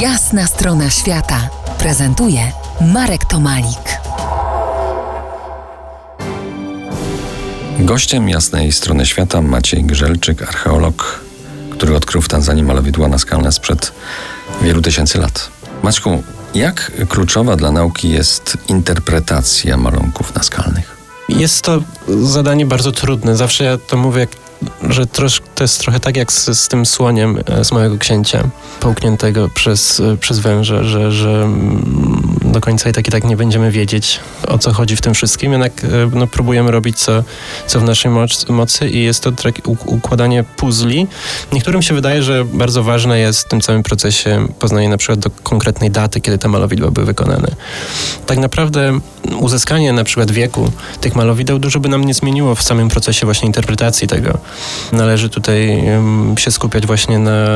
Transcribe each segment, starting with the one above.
Jasna strona świata prezentuje Marek Tomalik. Gościem jasnej strony świata Maciej Grzelczyk, archeolog, który odkrył w Tanzanii malowidła naskalne sprzed wielu tysięcy lat. Maćku, jak kluczowa dla nauki jest interpretacja malunków naskalnych? Jest to zadanie bardzo trudne. Zawsze ja to mówię, że trosz, to jest trochę tak jak z, z tym słoniem e, z małego księcia, połkniętego przez, e, przez węża, że, że do końca i tak i tak nie będziemy wiedzieć, o co chodzi w tym wszystkim. Jednak e, no, próbujemy robić co, co w naszej mocy i jest to tak układanie puzli. Niektórym się wydaje, że bardzo ważne jest w tym całym procesie poznanie na przykład do konkretnej daty, kiedy te malowidła były wykonane. Tak naprawdę uzyskanie na przykład wieku tych malowideł dużo by nam nie zmieniło w samym procesie właśnie interpretacji tego. Należy tutaj się skupiać właśnie na,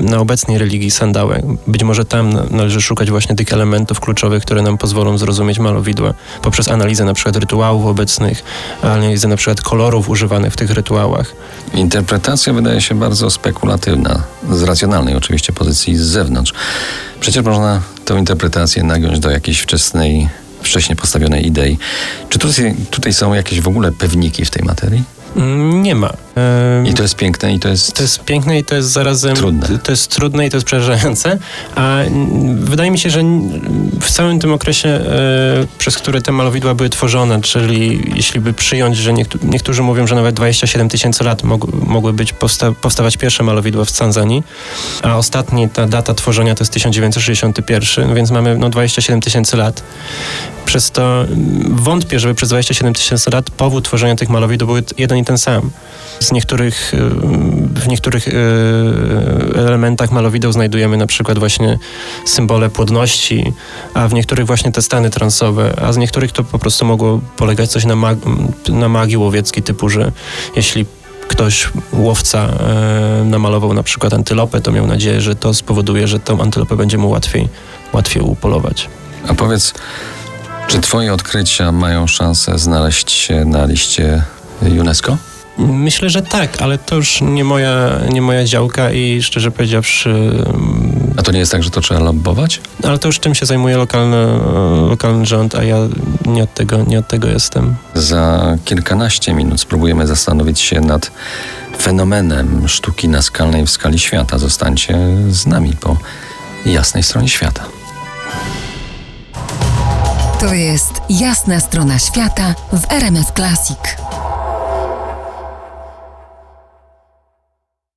na obecnej religii Sandałe. Być może tam należy szukać właśnie tych elementów kluczowych, które nam pozwolą zrozumieć malowidła poprzez analizę na przykład rytuałów obecnych, analizę na przykład kolorów używanych w tych rytuałach. Interpretacja wydaje się bardzo spekulatywna, z racjonalnej oczywiście pozycji z zewnątrz. Przecież można tę interpretację nagiąć do jakiejś wczesnej wcześniej postawionej idei. Czy tutaj, tutaj są jakieś w ogóle pewniki w tej materii? Mm, nie ma. I to jest piękne i to jest... To jest piękne i to jest zarazem... Trudne. To jest trudne i to jest przerażające, a wydaje mi się, że w całym tym okresie, e, przez który te malowidła były tworzone, czyli jeśli by przyjąć, że niektórzy mówią, że nawet 27 tysięcy lat mogły być powsta powstawać pierwsze malowidła w Tanzanii, a ostatni, ta data tworzenia to jest 1961, no więc mamy no, 27 tysięcy lat. Przez to wątpię, żeby przez 27 tysięcy lat powód tworzenia tych malowidł był jeden i ten sam. Z niektórych, y, w niektórych y, elementach malowideł znajdujemy na przykład właśnie symbole płodności, a w niektórych właśnie te stany transowe, a z niektórych to po prostu mogło polegać coś na, mag na magii łowieckiej typu, że jeśli ktoś, łowca e, namalował na przykład antylopę, to miał nadzieję, że to spowoduje, że tą antylopę będzie mu łatwiej, łatwiej upolować. A powiedz, czy twoje odkrycia mają szansę znaleźć się na liście UNESCO? Myślę, że tak, ale to już nie moja, nie moja działka i szczerze powiedziawszy. Mm, a to nie jest tak, że to trzeba lobbować? Ale to już tym się zajmuje lokalny, lokalny rząd, a ja nie od, tego, nie od tego jestem. Za kilkanaście minut spróbujemy zastanowić się nad fenomenem sztuki naskalnej w skali świata. Zostańcie z nami po jasnej stronie świata. To jest jasna strona świata w RMS Classic.